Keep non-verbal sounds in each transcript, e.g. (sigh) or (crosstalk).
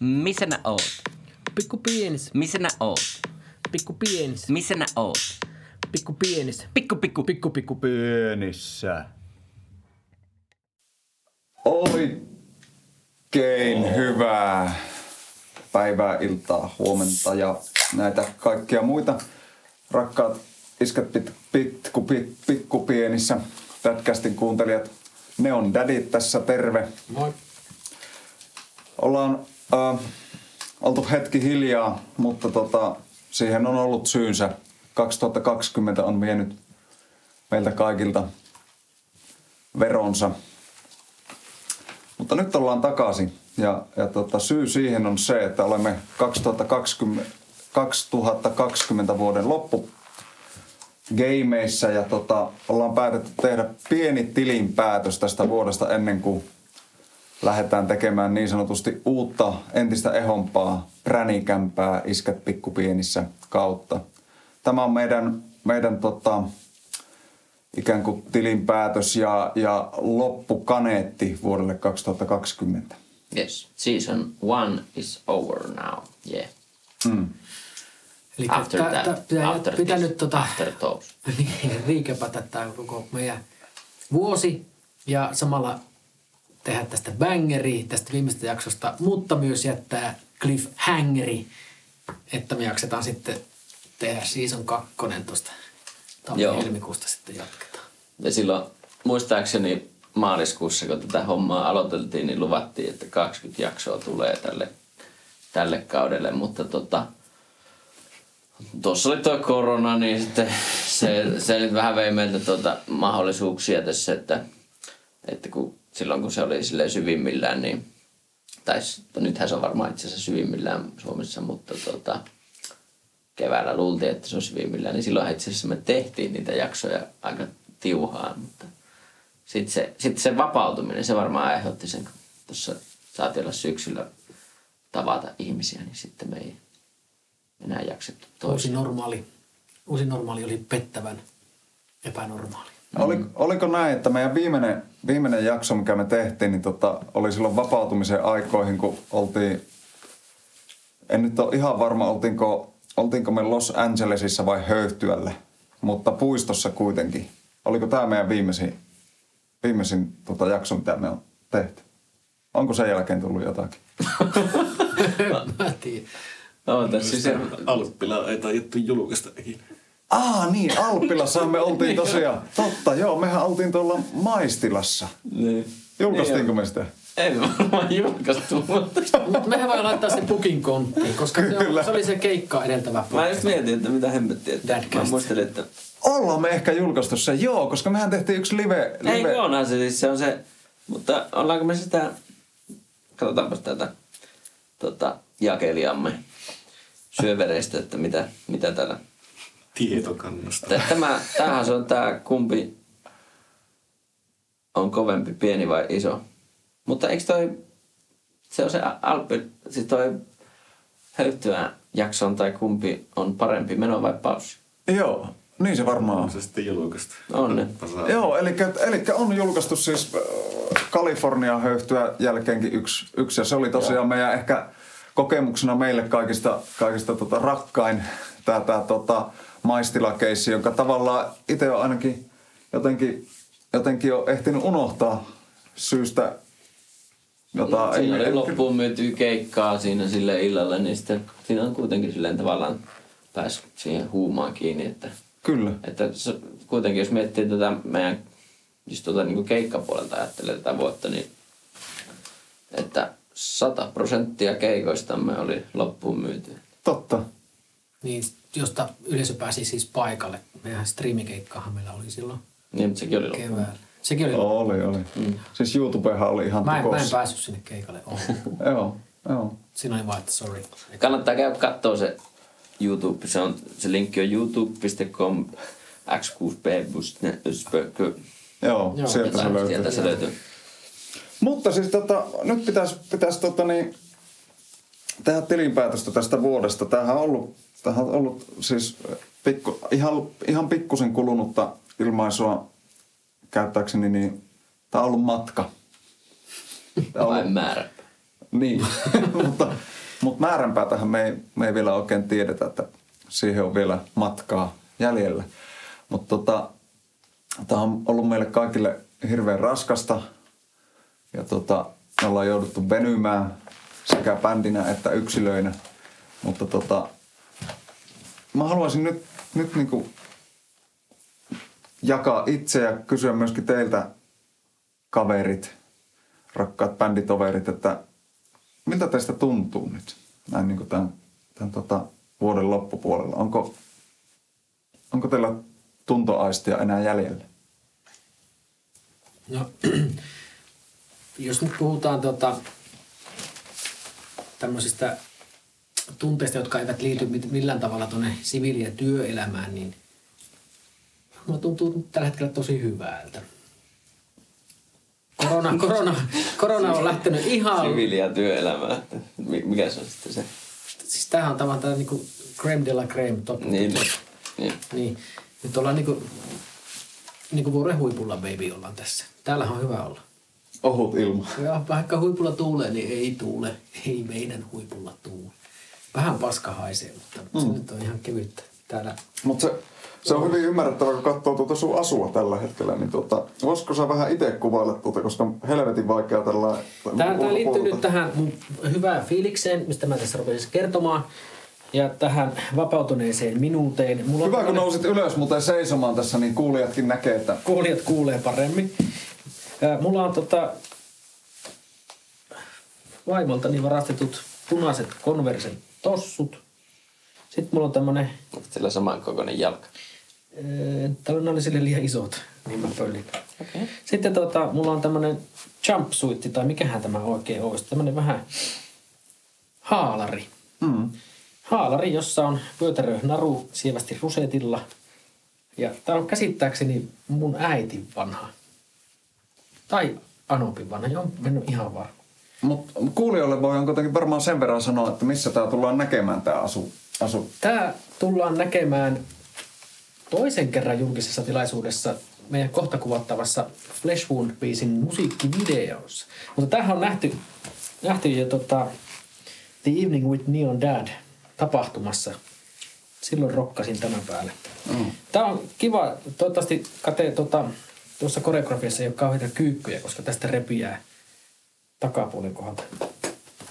Missä nää oot? Pikku pienis, Missä nää oot? pikku pienis, Missä nää oot? pikku pienis, Pikku pikku. pikku pikku Pienissä. Oikein hyvää päivää, iltaa, huomenta ja näitä kaikkia muita rakkaat iskät pit, pikku, pit, pikku pienissä tätkästin kuuntelijat. Ne on dadit tässä, terve. Moi. Ollaan äh, oltu hetki hiljaa, mutta tota, siihen on ollut syynsä. 2020 on vienyt meiltä kaikilta veronsa. Mutta nyt ollaan takaisin ja, ja tota, syy siihen on se, että olemme 2020, 2020 vuoden loppu gameissa ja tota, ollaan päätetty tehdä pieni tilinpäätös tästä vuodesta ennen kuin lähdetään tekemään niin sanotusti uutta, entistä ehompaa, pränikämpää Iskät pikkupienissä kautta. Tämä on meidän, meidän tota, ikään kuin tilinpäätös ja, ja loppukaneetti vuodelle 2020. Yes, season one is over now. Yeah. Eli After that, tä- pitää, after pitää this, nyt tota, after those. (laughs) niin, riikäpätä tämä koko meidän vuosi ja samalla tehdä tästä bangeri tästä viimeisestä jaksosta, mutta myös jättää cliffhangeri, että me jaksetaan sitten tehdä season kakkonen tuosta Joo. tammi-helmikuusta sitten jatketaan. Ja silloin muistaakseni maaliskuussa, kun tätä hommaa aloiteltiin, niin luvattiin, että 20 jaksoa tulee tälle, tälle kaudelle, mutta tota, tuossa oli tuo korona, niin sitten se, se nyt vähän vei meiltä tuota mahdollisuuksia tässä, että, että kun, silloin kun se oli silleen syvimmillään, niin tai nythän se on varmaan itse asiassa syvimmillään Suomessa, mutta tota, keväällä luultiin, että se on syvimmillään, niin silloin itse asiassa me tehtiin niitä jaksoja aika tiuhaan, mutta sitten se, sit se vapautuminen, se varmaan aiheutti sen, kun tuossa saatiin olla syksyllä tavata ihmisiä, niin sitten me ei enää jaksettu Uusi toisin. normaali, uusi normaali oli pettävän epänormaali. Oli, oliko näin, että meidän viimeinen, viimeinen jakso, mikä me tehtiin, niin tota, oli silloin vapautumisen aikoihin, kun oltiin, en nyt ole ihan varma, oltiinko, oltiinko me Los Angelesissa vai Höyhtyöllä, mutta puistossa kuitenkin. Oliko tämä meidän viimeisin, viimeisin tota, jakso, mitä me on tehty? Onko sen jälkeen tullut jotakin? (laughs) Mä en tiedä. No, tässä siis se, Alppila ei tajuttu julkaista ikinä. Aa niin, Alppilassa me oltiin (laughs) tosiaan. Totta, joo, mehän oltiin tuolla Maistilassa. niin. Julkaistiinko Niin, me sitä? Ei me varmaan julkaistu, mutta Mutta mehän voi laittaa sen booking konttiin, koska se, Kyllä. on, se oli se keikka edeltävä mä just mietin, että mitä hemmettiä. Että mä muistelin, että Ollaan me ehkä julkaistu se, joo, koska mehän tehtiin yksi live. Ei live. kun onhan se siis, se on se, mutta ollaanko me sitä, katsotaanpas tätä tota, jakelijamme syövereistä, että mitä, mitä täällä. Tietokannasta. Tä- Tämä, tämähän se on tämä, kumpi on kovempi, pieni vai iso. Mutta eikö toi, se on se Alppi, siis toi höyttyä jakson tai kumpi on parempi, meno vai paussi? Joo, niin se varmaan On on. se sitten julkaistu. On ne. Joo, eli, eli on julkaistu siis äh, Kalifornia höyhtyä jälkeenkin yksi, yksi ja se oli tosiaan Joo. meidän ehkä kokemuksena meille kaikista, kaikista tota rakkain tämä tää, tota, maistilakeissi, jonka tavallaan itse on ainakin jotenkin, jotenkin on ehtinyt unohtaa syystä, jota Siinä oli en- loppuun myytyä keikkaa siinä sille illalle, niin sitten siinä on kuitenkin silleen tavallaan päässyt siihen huumaan kiinni, että, Kyllä. että se, kuitenkin jos miettii tätä meidän, just tuota niin keikkapuolelta ajattelee tätä vuotta, niin että 100 prosenttia keikoistamme oli loppuun myyty. Totta. Niin, josta yleisö pääsi siis paikalle. Meidän striimikeikkaahan meillä oli silloin Niin, mutta sekin oli keväällä. Sekin oli Oli, oli. Mm. Siis YouTubehan oli ihan Mä en, mä en tukossa. päässyt sinne keikalle. (laughs) Joo, joo. Siinä oli vaan, että sorry. Kannattaa käydä katsoa se YouTube, se, on, se linkki on youtube.com x6b Joo, Joo. sieltä se löytyy. Sieltä se löytyy. Mutta siis tota, nyt pitäisi pitäis, tota, niin, tehdä tilinpäätöstä tästä vuodesta. Tämähän on ollut, tämähän on ollut siis pikku, ihan, ihan pikkusen kulunutta ilmaisua käyttääkseni, niin tämä on ollut matka. Tää on ollut, määrä? Niin, (laughs) mutta, mutta määränpäätähän me ei, me ei vielä oikein tiedetä, että siihen on vielä matkaa jäljellä. Mutta tota, tämä on ollut meille kaikille hirveän raskasta ja tota, me ollaan jouduttu venymään sekä bändinä että yksilöinä. Mutta tota, mä haluaisin nyt, nyt niinku jakaa itse ja kysyä myöskin teiltä kaverit, rakkaat bänditoverit, että miltä teistä tuntuu nyt näin niin kuin tämän, tämän tota vuoden loppupuolella? Onko, onko teillä tuntoaistia enää jäljellä? No, (clears throat) jos nyt puhutaan tota, tämmöisistä tunteista, jotka eivät liity millään tavalla tuonne siviili- ja työelämään, niin mulla tuntuu tällä hetkellä tosi hyvältä. Korona, korona, korona on lähtenyt ihan... Siviili- ja työelämää. Mikä se on sitten se? Siis tämähän on tavallaan tämä niinku creme de la creme top. Niin, niin. Niin. Nyt ollaan niinku, niinku vuoren huipulla baby ollaan tässä. Täällähän on hyvä olla. Ohut ilma. Ja vaikka huipulla tuulee, niin ei tuule. Ei meidän huipulla tuule. Vähän paska haisee, mutta mm. se nyt on ihan kevyttä. Täällä Mutta se, se on hyvin ymmärrettävä, kun katsoo tuota sun asua tällä hetkellä, niin tuota, voisiko sä vähän itse kuvailla tuota, koska on helvetin vaikea tällä Tämä, tämä liittyy nyt tähän mun hyvään fiilikseen, mistä mä tässä rupesin kertomaan. Ja tähän vapautuneeseen minuuteen. Mulla on Hyvä, kun tämmönen- nousit ylös muuten seisomaan tässä, niin kuulijatkin näkee, että kuulijat kuulee paremmin. Mulla on tota vaimoltani varastetut punaiset konversen tossut. Sitten mulla on tämmönen, Onko sillä samankokoinen jalka? ää, tällä oli sille liian isot, niin mä pöllin. Okei. Sitten tota, mulla on tämmönen jumpsuit, tai mikähän tämä oikein olisi. Tämmönen vähän haalari. mm, Haalari, jossa on vyötärö naru sievästi rusetilla. Ja tämä on käsittääkseni mun äitin vanha. Tai Anopin vanha, joo, en ole ihan varma. Mutta kuulijoille voi on kuitenkin varmaan sen verran sanoa, että missä tämä tullaan näkemään tämä asu. asu. Tämä tullaan näkemään toisen kerran julkisessa tilaisuudessa meidän kohta kuvattavassa Flesh Wound-biisin musiikkivideossa. Mutta tämähän on nähty, nähty jo tota, The Evening with Neon Dad tapahtumassa. Silloin rokkasin tämän päälle. Mm. Tämä on kiva. Toivottavasti Kate tota, tuossa koreografiassa ei ole kauheita kyykkyjä, koska tästä repiää takapuolen kohdalta.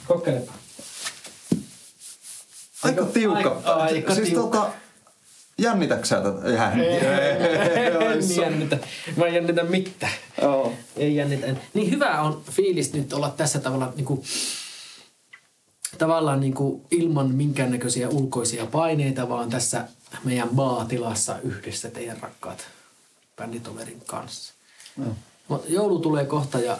Kokeilepa. Aika tiukka. Aika, aika siis tiukka. tota, jännitätkö sä tätä? Ihan. (laughs) en jännitä. Mä en jännitä mitään. Joo. Ei jännitä. Niin hyvä on fiilis nyt olla tässä tavalla niin kuin, tavallaan niin kuin ilman minkäännäköisiä ulkoisia paineita, vaan tässä meidän maatilassa yhdessä teidän rakkaat bänditoverin kanssa. Mut Joulu tulee kohta ja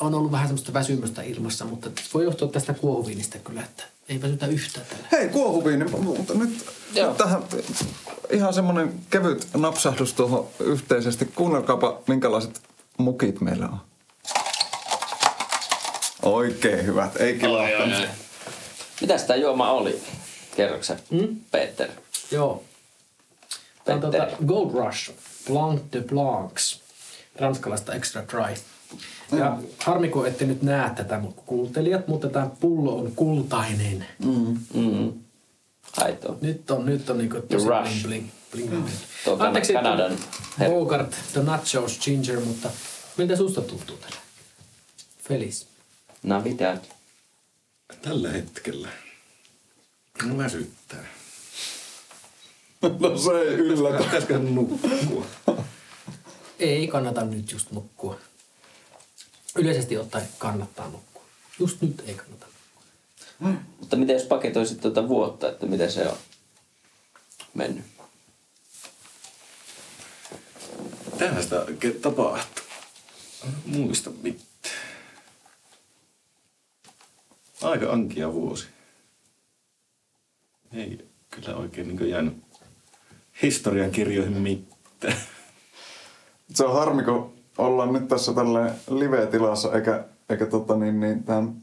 on ollut vähän semmoista väsymystä ilmassa, mutta se voi johtua tästä kuohuviinistä kyllä, että ei väsytä yhtään tällä. Hei, kuohuviini, mutta nyt, Joo. nyt tähän ihan semmoinen kevyt napsahdus tuohon yhteisesti. Kuunnelkaapa, minkälaiset mukit meillä on. Oikein hyvät, ei kilahtanut. Mitäs tää juoma oli? Kerroksä, Mm? Peter? Joo. Tämä on tuota Gold Rush, Blanc de Blancs, ranskalaista extra dry. Ja harmi, kun ette nyt näe tätä kuuntelijat, mutta tämä pullo on kultainen. Mm. Aito. Nyt on, nyt on niinku tosi Rush. bling bling. bling, bling. Tuo on Anteeksi, Kanadan Bogart, The Nachos Ginger, mutta miltä susta tuntuu tällä? Felis. Navidad. Tällä hetkellä. No väsyttää. (laughs) No se ei yllätä. Pitäisikö nukkua? Ei kannata nyt just nukkua. Yleisesti ottaen kannattaa nukkua. Just nyt ei kannata nukkua. Mutta miten jos paketoisit tuota vuotta, että miten se on mennyt? Tähän sitä oikein tapahtuu. Muista mitään. Aika ankia vuosi. Ei kyllä oikein niin jäänyt historian kirjoihin mitään. Se on harmi, kun ollaan nyt tässä tällä live-tilassa, eikä, eikä tota niin, niin tämän,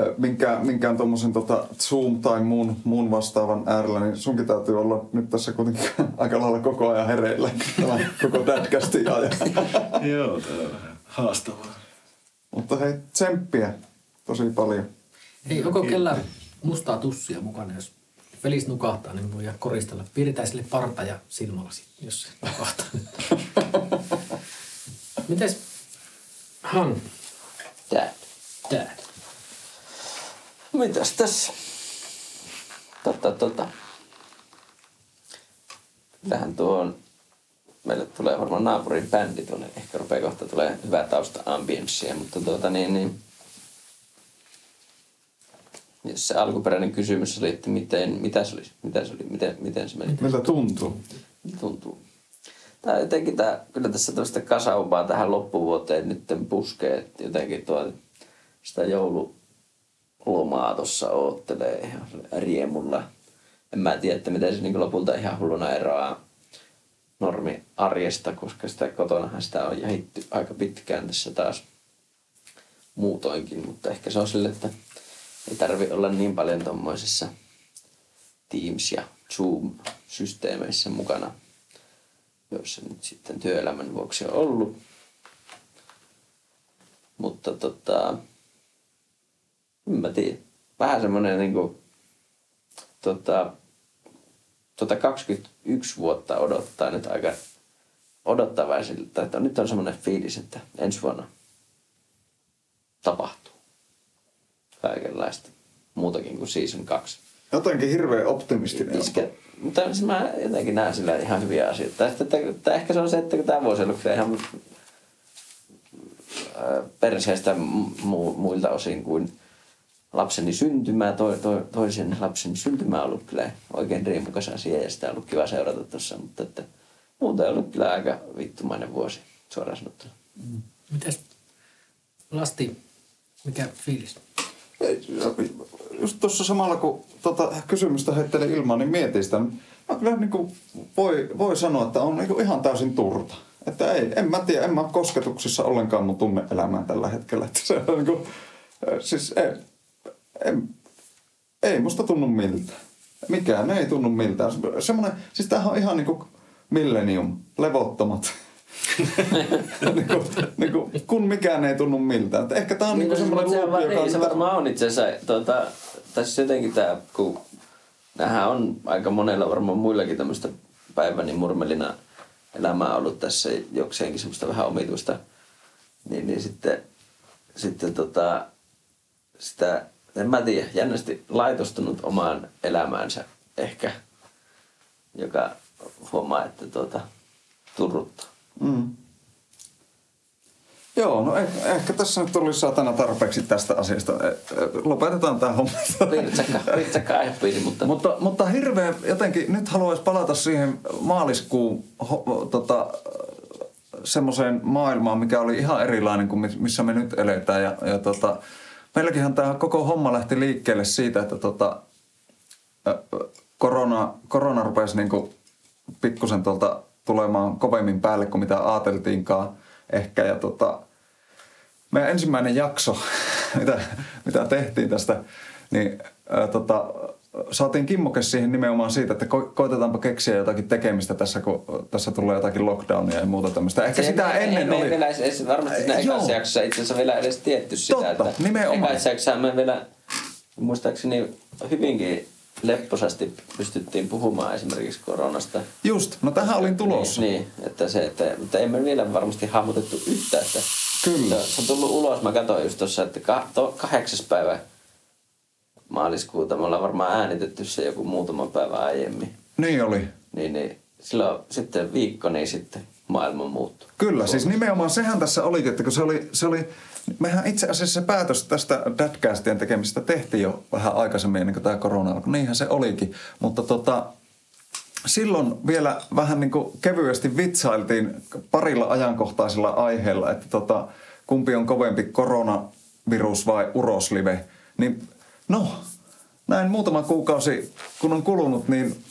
ö, minkään, minkään tuommoisen tota Zoom tai muun, muun vastaavan äärellä, niin sunkin täytyy olla nyt tässä kuitenkin (laughs) aika lailla koko ajan hereillä, tämä koko tätkästi ajan. (laughs) Joo, tää on vähän haastavaa. Mutta hei, tsemppiä tosi paljon. Ei, onko kellä mustaa tussia mukana, jos Felis nukahtaa, niin voi koristella. Piirretään sille parta ja silmälasi, jos se nukahtaa. (laughs) Mites Han, Tää. dad? Mitäs tässä? Tota, tota. Kyllähän tuo on, meille tulee varmaan naapurin bändi tuonne, ehkä rupeaa kohta tulee hyvää tausta ambienssia, mutta tuota niin, niin jos se alkuperäinen kysymys oli, että miten, mitä se oli, mitä se oli, miten, miten se meni, Miltä tuntuu? tuntuu. Tää jotenkin tää, kyllä tässä tällaista kasaupaa tähän loppuvuoteen nyt puskee, että jotenkin tuo sitä joululomaa tuossa oottelee ihan riemulla. En mä tiedä, että miten se niin lopulta ihan hulluna eroaa normi arjesta, koska sitä kotonahan sitä on jahitty aika pitkään tässä taas muutoinkin, mutta ehkä se on sille, että ei tarvi olla niin paljon tuommoisissa Teams- ja Zoom-systeemeissä mukana, joissa nyt sitten työelämän vuoksi on ollut. Mutta tota, en mä tiedä. Vähän semmoinen niinku, tota, tota 21 vuotta odottaa nyt aika odottavaisilta, että nyt on semmoinen fiilis, että ensi vuonna tapahtuu kaikenlaista muutakin kuin season 2. Jotenkin hirveän optimistinen. Iskä, mutta mä jotenkin näen sillä ihan hyviä asioita. Että, että, että ehkä se on se, että tämä ollut kyllä ihan ää, perseestä mu, muilta osin kuin lapseni syntymää, to, to, toisen lapsen syntymää on ollut kyllä oikein riimukas asia ja sitä on ollut kiva seurata tuossa, mutta että muuten on ollut kyllä aika vittumainen vuosi suoraan sanottuna. Mites Lasti, mikä fiilis? Ei, Just tuossa samalla kun tota kysymystä heittelin ilmaan, niin mietin sitä. Mä kyllä niin kuin voi, voi sanoa, että on niin kuin ihan täysin turta. Että ei, en mä tiedä, en mä kosketuksissa ollenkaan mun tunne-elämään tällä hetkellä. Että se on niin kuin, siis ei, en, ei musta tunnu miltä. Mikään ei tunnu miltään. Semmoinen, siis tämähän on ihan niin kuin millennium, levottomat. (laughs) niin kuin, niin kuin, kun mikään ei tunnu miltään. Että ehkä tämä on niin kuin semmoinen se, joka niin, se varmaan on itse asiassa, tuota, tässä jotenkin tämä, kun nämähän on aika monella varmaan muillakin tämmöistä päiväni murmelina elämää ollut tässä jokseenkin semmoista vähän omituista, niin, niin sitten, sitten tota, sitä, en mä tiedä, jännästi laitostunut omaan elämäänsä ehkä, joka huomaa, että tuota, turruttaa. Mm. Joo, no eh, ehkä tässä nyt tuli satana tarpeeksi tästä asiasta. Eh, eh, Lopetetaan tämä homma. (laughs) Ritsäkkä, ritsäkkä aihepiiri, mutta... mutta, mutta hirveän jotenkin, nyt haluaisin palata siihen maaliskuun ho, tota, semmoiseen maailmaan, mikä oli ihan erilainen kuin missä me nyt eletään. Ja, ja tota, meilläkinhän tämä koko homma lähti liikkeelle siitä, että tota, korona, korona rupesi niinku pikkusen tuolta tulemaan kovemmin päälle kuin mitä ajateltiinkaan ehkä. Ja tota, meidän ensimmäinen jakso, (laughs) mitä, mitä tehtiin tästä, niin ää, tota, saatiin kimmoke siihen nimenomaan siitä, että ko- koitetaanpa keksiä jotakin tekemistä tässä, kun tässä tulee jotakin lockdownia ja muuta tämmöistä. Ehkä sitä ei, ennen ei, oli... Me vielä edes, varmasti siinä ekassa jaksossa itse asiassa vielä edes tietty sitä, Totta, että nimenomaan. ekassa jaksossa me vielä muistaakseni hyvinkin lepposasti pystyttiin puhumaan esimerkiksi koronasta. Just, no tähän olin tulossa. Niin, niin että se, että, mutta emme vielä varmasti hahmotettu yhtä, että Kyllä. Se, se on tullut ulos, mä katsoin just tuossa, että ka, to, kahdeksas päivä maaliskuuta, me ollaan varmaan äänitetty se joku muutama päivä aiemmin. Niin oli. Niin, niin silloin sitten viikko, niin sitten maailma muuttui. Kyllä, siis nimenomaan sehän tässä oli, että kun se oli, se oli mehän itse asiassa se päätös tästä Dadcastien tekemistä tehtiin jo vähän aikaisemmin ennen kuin tämä korona alkoi. Niinhän se olikin, mutta tota, silloin vielä vähän niin kuin kevyesti vitsailtiin parilla ajankohtaisella aiheella, että tota, kumpi on kovempi koronavirus vai uroslive. Niin no, näin muutama kuukausi kun on kulunut, niin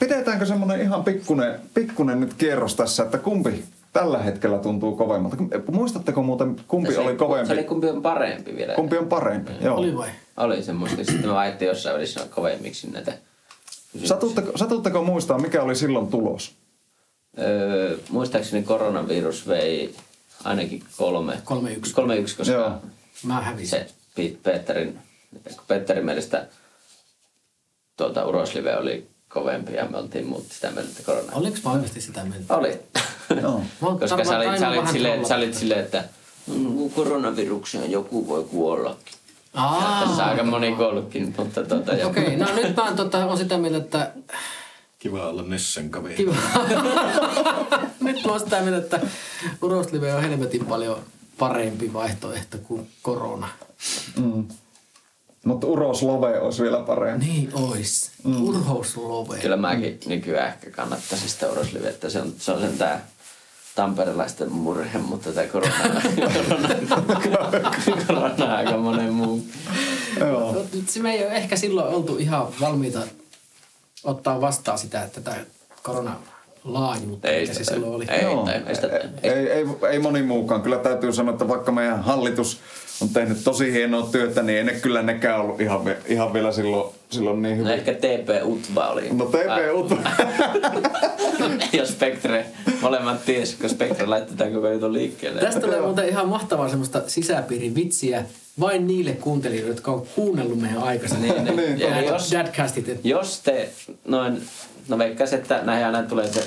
pidetäänkö semmoinen ihan pikkunen, pikkunen nyt kierros tässä, että kumpi tällä hetkellä tuntuu kovemmalta? Muistatteko muuten, kumpi se oli kovempi? Se oli kumpi on parempi vielä. Kumpi on parempi? Joo. Oli vai? Oli semmoista. Sitten me vaihdettiin jossain välissä kovemmiksi näitä. Satutteko, satutteko muistaa, mikä oli silloin tulos? Öö, muistaakseni koronavirus vei ainakin kolme. Kolme yksi. Kolme yksi, koska Joo. Mä hävisin. se Pete- Peterin, Peterin mielestä tuota uroslive oli kovempi ja me oltiin muut sitä mieltä, että korona. Oliko mä oikeasti sitä mieltä? Oli. Joo. (laughs) Koska sä olit, sä olit, silleen, sä olit silleen, että "Mm, koronavirukseen joku voi kuollakin. Aa, Tässä aika moni kuollutkin, mutta tuota, ja, Okei, okay, no nyt mä tota, on sitä mieltä, että Kiva olla Nessen kaveri. kiva. (laughs) nyt mä oon sitä mieltä, että uroslive on helvetin paljon parempi vaihtoehto kuin korona. Mm. Mutta uroslove olisi vielä parempi. Niin ois. Mm. Urhouslove. kyllä mäkin nykyään ehkä kannattaisin sitä uroslivettä. Se on, se on sen tää tamperelaisten murhe, mutta tämä korona, korona, (laughs) korona on aika monen muu. Joo. Se me ei ole ehkä silloin oltu ihan valmiita ottaa vastaan sitä, että tämä korona laajuutta, Ei mikä se silloin oli. ei, Joo. ei, ei, ei, ei, ei moni muukaan. Kyllä täytyy sanoa, että vaikka meidän hallitus on tehnyt tosi hienoa työtä, niin ei ne kyllä nekään ollut ihan, ihan vielä silloin, silloin niin No hyvin. ehkä TP Utva oli. No TP Utva. (laughs) ja Spectre, molemmat ties, kun Spectre laittoi tämän koko jutun liikkeelle. Tästä tulee muuten ihan mahtavaa semmoista sisäpiirin vitsiä vain niille kuuntelijoille, jotka on kuunnellut meidän aikaisemmin. Niin, niin. Niin, ja jos, Dadcastit. jos te noin, no veikkaisin, että näihin aina tulee se,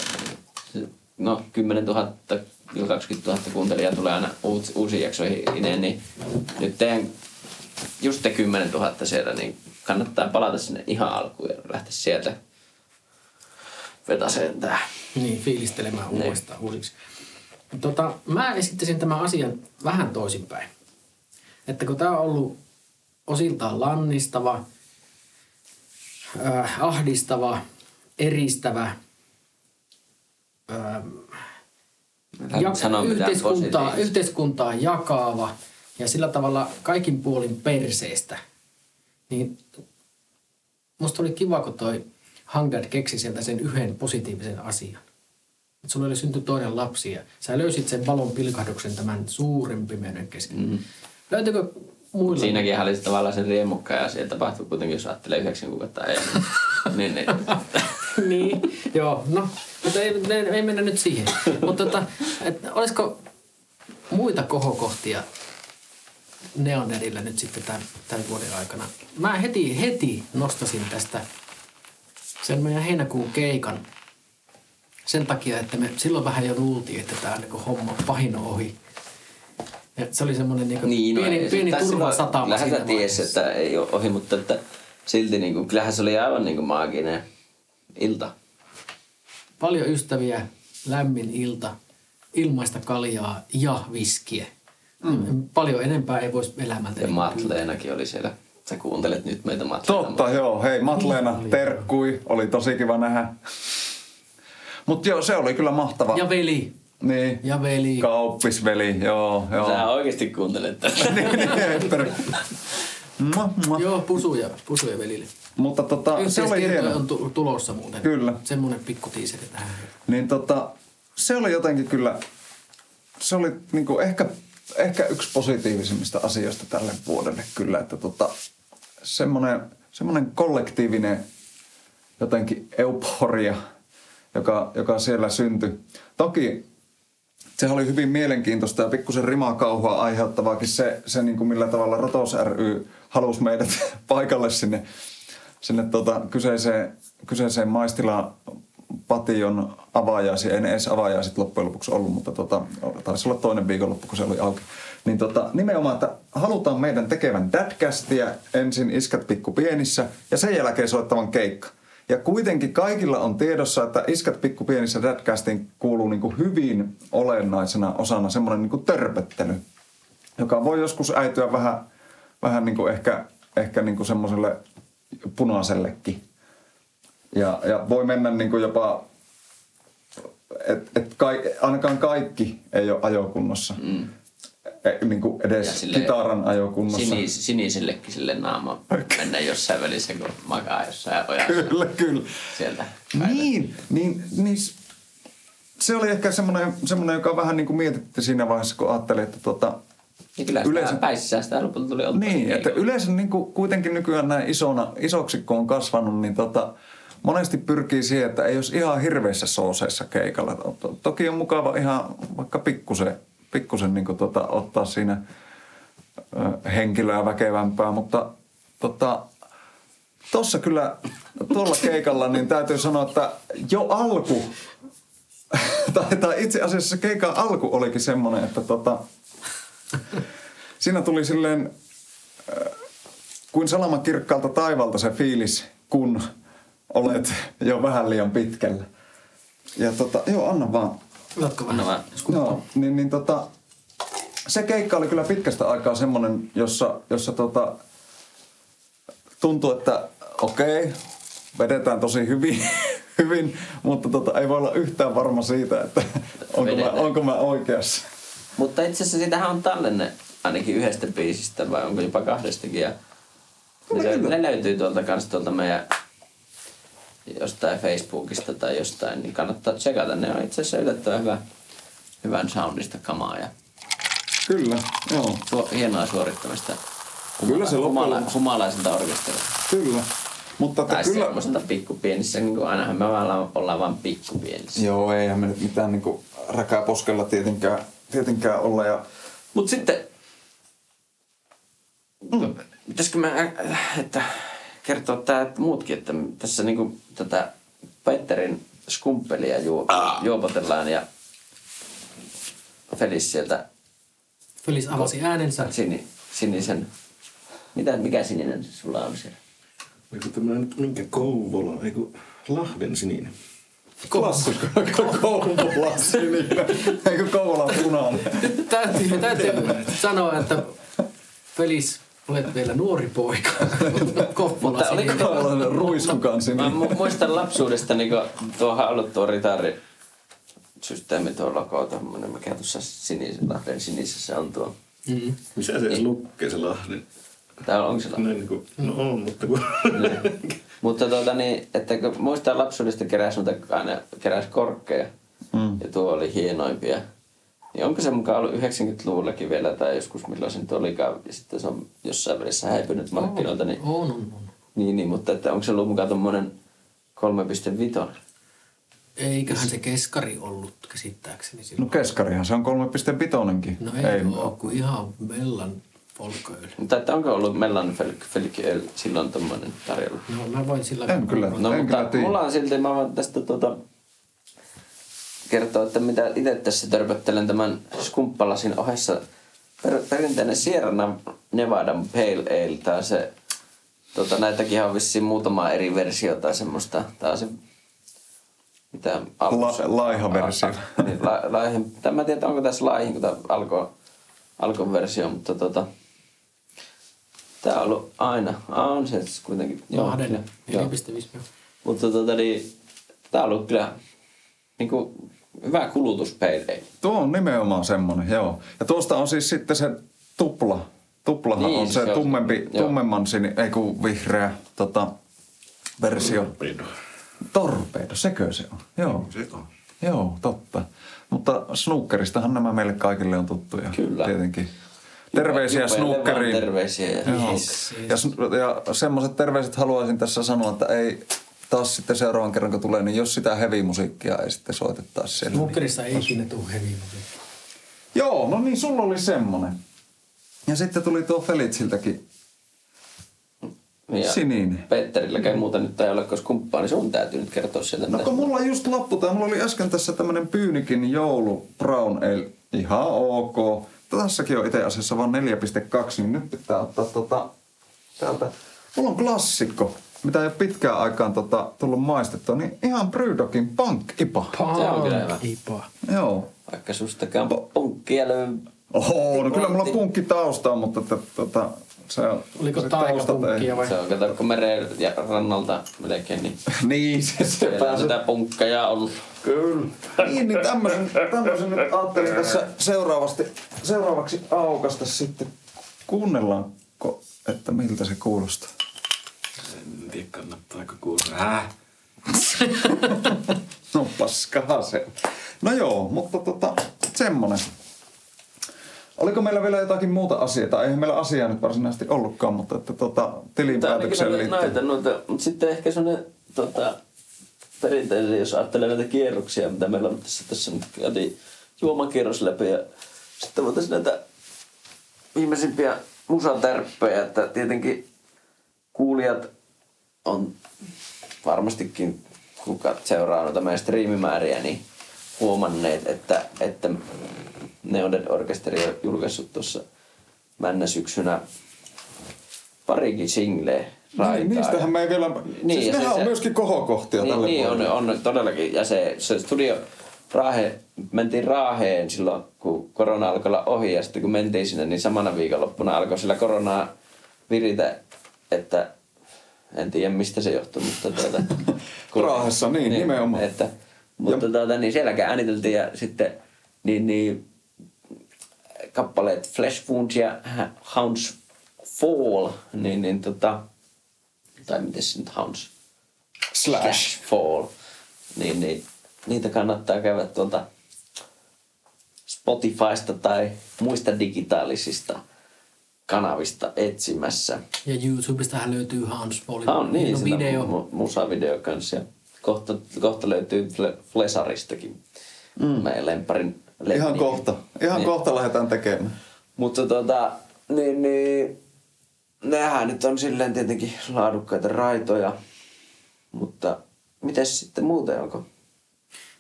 se no 10 000 20 000 kuuntelijaa tulee aina uusi, uusiin jaksoihin, niin nyt teidän, just te 10 000 siellä, niin kannattaa palata sinne ihan alkuun ja lähteä sieltä vetäseen tää. Niin, fiilistelemään Niin. uudestaan uusiksi. Tota, mä esittäisin tämän asian vähän toisinpäin. Että kun tämä on ollut osiltaan lannistava, äh, ahdistava, eristävä, äh, Sano mitään yhteiskuntaa, yhteiskuntaa jakava ja sillä tavalla kaikin puolin perseestä, niin musta oli kiva, kun toi Hangdad keksi sieltä sen yhden positiivisen asian. Et sulla oli synty toinen lapsi ja sä löysit sen valon pilkahduksen tämän suuren pimeyden kesken. Mm. Löytyykö muilla? Siinäkin oli tavallaan se riemukka ja se tapahtui kuitenkin, jos ajattelee yhdeksän kuukautta ajan. niin, niin. (laughs) (laughs) niin, joo, no, mutta ei, ei, ei mennä nyt siihen. mutta tota, et, olisiko muita kohokohtia Neonedillä nyt sitten tämän, tämän vuoden aikana? Mä heti, heti nostasin tästä sen meidän heinäkuun keikan sen takia, että me silloin vähän jo luultiin, että tämä niin homma pahin ohi. Ja se oli semmoinen niin Niin, no pieni, ei- pieni turvasatama sä ties, että ei ole ohi, mutta että silti niin kuin, kyllähän se oli aivan niin kuin maaginen ilta. Paljon ystäviä, lämmin ilta, ilmaista kaljaa ja viskiä. Mm. Paljon enempää ei voisi elämältä. Ja niin Matleenakin oli siellä. Sä kuuntelet nyt meitä Matleena. Totta, joo. Hei, Matleena, terkkui. Oli tosi kiva nähdä. Mutta joo, se oli kyllä mahtava. Ja veli. Niin. Ja veli. Kauppisveli, joo, joo. Sä oikeasti kuuntelet tätä. (laughs) niin, niin, (laughs) mua. Joo, pusuja, pusuja velille. Mutta tota, se oli hieno. on tu- tulossa muuten. Kyllä. Semmoinen pikku tiiseri tähän. Niin tota, se oli jotenkin kyllä, se oli niinku ehkä, ehkä yksi positiivisimmista asioista tälle vuodelle kyllä, että tota, semmoinen, semmoinen kollektiivinen jotenkin euforia, joka, joka siellä syntyi. Toki se oli hyvin mielenkiintoista ja pikkusen rimakauhua aiheuttavaakin se, se niin kuin millä tavalla Rotos ry halusi meidät (laughs) paikalle sinne, sinne tota kyseiseen, kyseiseen maistilaan Pation avaajaisiin, ei ne edes avaajaiset loppujen lopuksi ollut, mutta tota, taisi olla toinen viikonloppu, kun se oli auki. Niin tota, nimenomaan, että halutaan meidän tekevän dadcastia ensin Iskät pikku pienissä ja sen jälkeen soittavan keikka. Ja kuitenkin kaikilla on tiedossa, että Iskät pikku pienissä dadcastiin kuuluu niin kuin hyvin olennaisena osana semmoinen niin kuin törpöttely, joka voi joskus äityä vähän, vähän niin kuin ehkä, ehkä niin kuin semmoiselle punaisellekin. Ja, ja voi mennä niin kuin jopa, että et kai, ainakaan kaikki ei ole ajokunnossa. Mm. E, niin kuin edes silleen kitaran ajokunnossa. Sinis, sinisellekin sille naama mennä jossain välissä, kun makaa jossain ojassa Kyllä, kyllä. sieltä. Niin, niin, niin se oli ehkä semmoinen, semmoinen joka vähän niin kuin mietitti siinä vaiheessa, kun ajattelin, että tota, Ja kyllä Yleensä- Yleensä... päissään sitä lopulta tuli oltua. Niin, että yleensä niin kuin kuitenkin nykyään näin isona, isoksi kun on kasvanut, niin tota, monesti pyrkii siihen, että ei olisi ihan hirveissä sooseissa keikalla. To- to- Toki on mukava ihan vaikka pikkusen, pikkusen niin tota, ottaa siinä ö, henkilöä väkevämpää, mutta tota, Tuossa kyllä, tuolla keikalla, niin täytyy sanoa, että jo alku, (laughs) tai, tai itse asiassa keikan alku olikin semmoinen, että tota, siinä tuli silleen äh, kuin salaman kirkkaalta taivalta se fiilis, kun olet jo vähän liian pitkällä. Ja tota, joo, anna vaan. Otatko vähän? No mä- Joo, niin, niin tota, se keikka oli kyllä pitkästä aikaa semmoinen, jossa, jossa tota, tuntui, että okei, vedetään tosi hyvin, (laughs) hyvin mutta tota, ei voi olla yhtään varma siitä, että onko mä, onko mä oikeassa. Mutta itse asiassa sitähän on tallenne ainakin yhdestä biisistä vai onko jopa kahdestakin. Ja ne, se, ne löytyy tuolta kanssa tuolta meidän jostain Facebookista tai jostain, niin kannattaa tsekata. Ne on itse asiassa yllättävän hyvä, hyvän soundista kamaa ja Kyllä, joo, tuo, hienoa suorittamista. Kyllä se loppujen humala, humalaiselta orkesterilta. kyllä. Mutta että Tai kyllä... semmoiselta pikkupienissä, niin kuin ainahan me ollaan, ollaan vaan pikkupienissä. Joo, eihän me nyt mitään niinku räkää poskella tietenkään, tietenkään olla. Ja... Mut sitten, mm. pitäisikö mä, äh, että kertoa tää että muutkin, että tässä niinku tätä Petterin skumpelia juo, juopotellaan ja Felis sieltä Felis avasi äänensä. sini, sinisen, mitä, mikä sininen sulla on siellä? Eiku tämmönen nyt minkä Kouvola, eiku Lahden sininen. Klassikko, Kouvola sininen. Eikö Kouvola punainen? Täytyy, täytyy sanoa, että Felis, olet vielä nuori poika. Koppola Mutta oliko- sininen. Kouvolainen ruiskukan Mä muistan lapsuudesta niin tuo ollut tuo ritari systeemi tuo logo tommonen, mikä tuossa sinisen, Lahden sinisessä on tuo. Mm. Missä se edes lukee se Lahden? Tää on, onko se Näin niinku, no on, mutta kun... Mutta tuota niin, että kun muistaa lapsuudesta keräs noita aina keräs korkkeja. Mm. Ja tuo oli hienoimpia. Niin onko se mukaan ollut 90-luvullakin vielä tai joskus milloin se nyt olikaan. Ja sitten se on jossain välissä häipynyt markkinoilta. Niin, On, on, on. niin, niin, mutta että onko se ollut mukaan tommonen 3.5? Eiköhän se keskari ollut käsittääkseni No silloin. keskarihan se on 3.5. No ei, ei ole, kun ihan mellan folköily. Mutta että onko ollut Mellan Felkiöl silloin tommonen tarjolla? No mä voin sillä En kyllä. No en mutta kyllä mulla on silti, mä voin tästä tuota, kertoa, että mitä itse tässä törpöttelen tämän skumppalasin ohessa. Per, perinteinen Sierra Nevada Pale Ale, tää se, tota, näitäkin on vissiin muutama eri versio tai semmoista. Tää on se, mitä alussa. La- laiha versio. (laughs) Niin, la, laihin, tai mä en tiedä, onko tässä laihin, kun tää alkoi, alkoi versio, mutta tota, tää on ollut aina, ah, on se kuitenkin. Lahden joo. 4,5. Mutta tota niin, tää on ollut kyllä niinku hyvä kulutuspeile. Tuo on nimenomaan semmonen, joo. Ja tuosta on siis sitten se tupla. Tuplahan Niin, on se se on- tummempi, joo. tummemman sini, ei kun vihreä tota, versio. Torpedo. Torpedo, sekö se on? Joo. Se on. Joo, totta. Mutta snookeristahan nämä meille kaikille on tuttuja. Kyllä. Tietenkin. Terveisiä snookeriin. Terveisiä. Ja Joo. Yes, Ja, semmoiset terveiset haluaisin tässä sanoa, että ei taas sitten seuraavan kerran kun tulee, niin jos sitä heavy-musiikkia ei sitten soitettaisi siellä. Niin. Mukkerissa ei ikinä tule heavy musiikki. Joo, no niin, sulla oli semmonen. Ja sitten tuli tuo Felitsiltäkin ja sininen. Petterilläkään muuta nyt ei ole, koska kumppaa, niin sun täytyy nyt kertoa sieltä. No kun mulla just loppu, tai mulla oli äsken tässä tämmönen Pyynikin joulu Brown Ale, ihan ok. Tässäkin on itse asiassa vain 4,2, niin nyt pitää ottaa tota, täältä. Mulla on klassikko, mitä ei ole pitkään aikaan tota, tullut maistettua, niin ihan Brewdogin Punk IPA. Se on hyvä. Ipa. Joo. Vaikka sustakaan punkkia löy. Oho, no kyllä mulla on punkki taustaa, mutta että, tota, se on... Oliko se taikapunkkia vai? Se on, kato, kun meren ja rannalta melkein, niin (laughs) Niin, se, se on pääsee sitä punkkeja ollut. Kyllä. Niin, niin tämmöisen, tämmöisen nyt ajattelin tässä seuraavasti, seuraavaksi aukasta sitten. Kuunnellaanko, että miltä se kuulostaa? En tiedä kannattaako kuulla. Äh. (laughs) No paskaa se. No joo, mutta tota, semmonen. Oliko meillä vielä jotakin muuta asiaa? Eihän meillä asiaa nyt varsinaisesti ollutkaan, mutta että tota, tilinpäätökseen noita, liittyen. noita, mutta sitten ehkä sellainen tota, perinteinen, jos ajattelee näitä kierroksia, mitä meillä on tässä, tässä nyt käytiin juomakierros läpi ja Sitten voitaisiin näitä viimeisimpiä musatärppejä, että tietenkin kuulijat on varmastikin, kuka seuraa noita meidän striimimääriä, niin huomanneet, että, että Neodead Orkesteri on julkaissut tuossa männä syksynä parikin singleä raitaa. Niin, niistähän me ei vielä... Niin, Niin, siis ja se- nehän on se- myöskin kohokohtia Niin, tälle niin on, vuodelle. on, todellakin. Ja se, se studio Raahe, mentiin Raaheen silloin, kun korona alkoi olla ohi. Ja sitten kun mentiin sinne, niin samana viikonloppuna alkoi sillä koronaa viritä, että en tiedä mistä se johtui, mutta tuota, (laughs) Raahessa, niin, nimenomaan. Että, mutta tuota, niin sielläkin ääniteltiin ja sitten niin, niin, kappaleet Flesh Wounds ja Hounds Fall, niin, niin tota, tai miten se nyt Hounds Slash. Fall, niin, niin niitä kannattaa käydä tuolta Spotifysta tai muista digitaalisista kanavista etsimässä. Ja YouTubestahan löytyy Hans Paulin Ah, niin, video. on mu- musavideo kanssa. Ja kohta, kohta löytyy Fle- Flesaristakin mm. meidän lemparin Ihan kohta. Ihan Niin. kohta lähdetään tekemään. Mutta tota, niin, niin, nehän nyt on silleen tietenkin laadukkaita raitoja. Mutta mites sitten muuten, onko?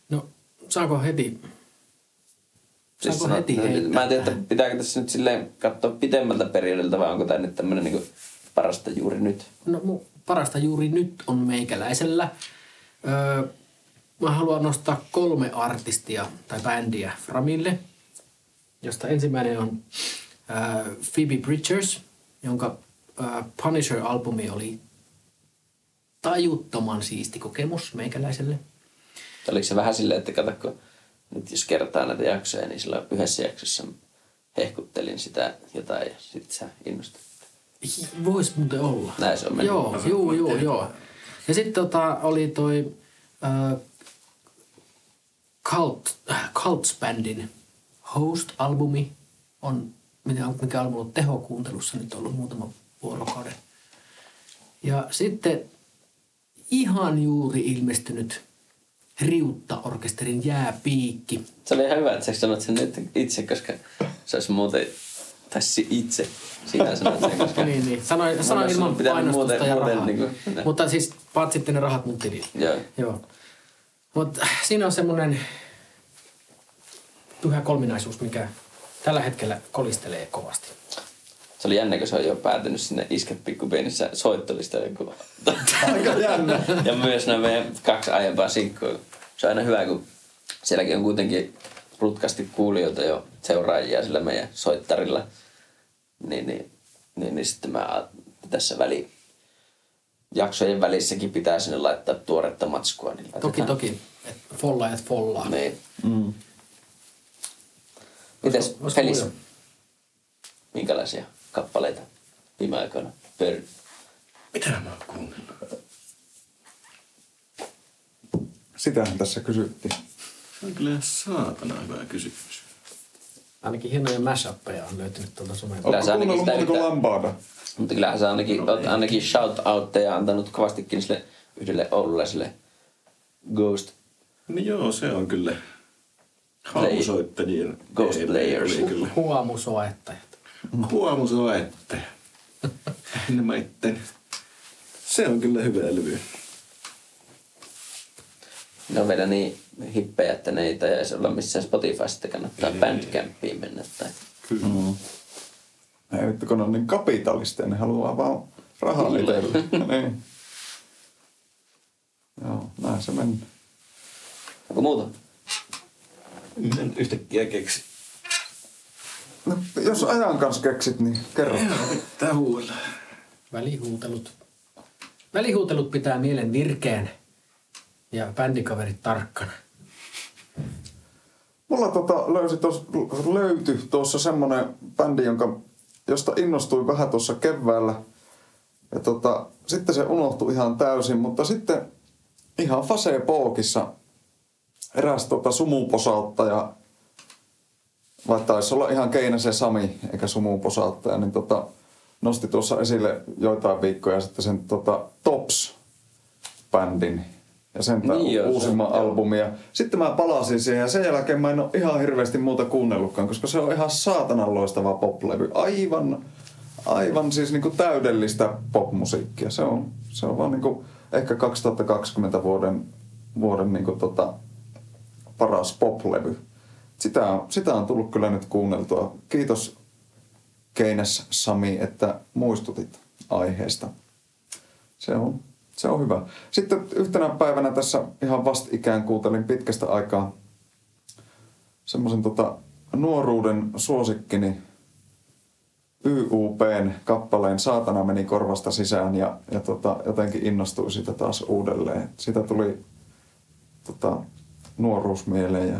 No, saako heti? Saako sanot- heti no, heittää Mä en tiedä, että pitääkö tässä nyt silleen katsoa pitemmältä periodilta vai onko tämä nyt tämmöinen niin parasta juuri nyt? No parasta juuri nyt on meikäläisellä. Öö, mä haluan nostaa kolme artistia tai bändiä Framille, josta ensimmäinen on öö, Phoebe Bridgers, jonka Punisher-albumi oli tajuttoman siisti kokemus meikäläiselle. Oliko se vähän silleen, että kato, kun nyt jos kertaa näitä jaksoja, niin silloin yhdessä jaksossa hehkuttelin sitä jotain ja sitten sä innostut. Voisi muuten olla. Näin se on mennyt. Joo, joo, joo, joo. Ja sitten tota, oli toi äh, Cult, äh, Cults-bändin Host-albumi. On, mitä- mikä on ollut tehokuuntelussa nyt ollut muutama vuorokauden. Ja sitten ihan juuri ilmestynyt Riutta-orkesterin Jääpiikki. Se oli ihan hyvä, että sä sanot sen nyt itse, koska se olisi muuten, si- itse, sinä sanot sen, koska niin, niin. Sanoin, sanoin ilman painostusta muuten- ja muuten rahaa. niinku- Mutta siis paat sitten ne rahat mun tilille. Joo. Joo. Mutta siinä on semmoinen pyhä kolminaisuus, mikä tällä hetkellä kolistelee kovasti. Se oli jännä, kun se on jo päätynyt sinne Isket pikkupienissä soittolistoille. Kun... Aika jännä. ja myös nämä meidän kaksi aiempaa sinkkoa. Se on aina hyvä, kun sielläkin on kuitenkin rutkasti kuulijoita jo seuraajia sillä meidän soittarilla. Niin, niin, niin, niin sitten mä tässä väli, jaksojen välissäkin pitää sinne laittaa tuoretta matskua. Niin Toki, laitetaan- toki. Et follaajat follaa. Niin. Mm. Mites Olisiko- olisiko Felis? Minkälaisia kappaleita viime aikoina pyörinyt? Mitä mä oon kuunnellut? Sitähän tässä kysyttiin. Se on kyllä saatana hyvä kysymys. Ainakin hienoja mashappeja on löytynyt tuolta. Kyllä Oletko kuunnellut sitä muuta kuin Lambada? Mutta kyllähän sä ainakin, oot ainakin shout outteja antanut kovastikin sille yhdelle oululaiselle Ghost. Niin joo, se on kyllä hausoittajien Ghost Players. kyllä. Huomusoette. Nämä itten. Se on kyllä hyvä levy. Ne on vielä niin hippejä, että ne ei tajaisi olla missään Spotifysta kannattaa Bandcampiin mennä. Tai... Kyllä. Mm. Ei vittu, kun on niin kapitalisteja, ne haluaa vaan rahaa itselle. (laughs) niin. Joo, näin se meni. Onko muuta? En yhtäkkiä keksi. No, jos ajan kanssa keksit, niin kerro. Pitää huuella. Välihuutelut. Välihuutelut pitää mielen virkeän ja bändikaverit tarkkana. Mulla tota löysi tos, löytyi tuossa semmonen bändi, jonka, josta innostuin vähän tuossa keväällä. Ja tota, sitten se unohtui ihan täysin, mutta sitten ihan Fasepookissa eräs tota sumuposauttaja, vai taisi olla ihan Keinäsen Sami, eikä sumuposauttaja, niin tota, nosti tuossa esille joitain viikkoja sitten sen tota, Tops-bändin. ja sen Niin joo, se- uusimman joo. albumin. Ja sitten mä palasin siihen ja sen jälkeen mä en ole ihan hirveästi muuta kuunnellutkaan, koska se on ihan saatanan loistava poplevy. Aivan, aivan siis niinku täydellistä popmusiikkia. Se on, se on vaan niinku ehkä 2020 vuoden, vuoden niinku tota, paras poplevy. Sitä, sitä on tullut kyllä nyt kuunneltua. Kiitos Keines Sami, että muistutit aiheesta. Se on, se on hyvä. Sitten yhtenä päivänä tässä ihan vastikään kuuntelin pitkästä aikaa semmoisen tota nuoruuden suosikkini YUPn kappaleen Saatana meni korvasta sisään ja, ja tota, jotenkin innostui siitä taas uudelleen. Siitä tuli tota, nuoruus mieleen ja,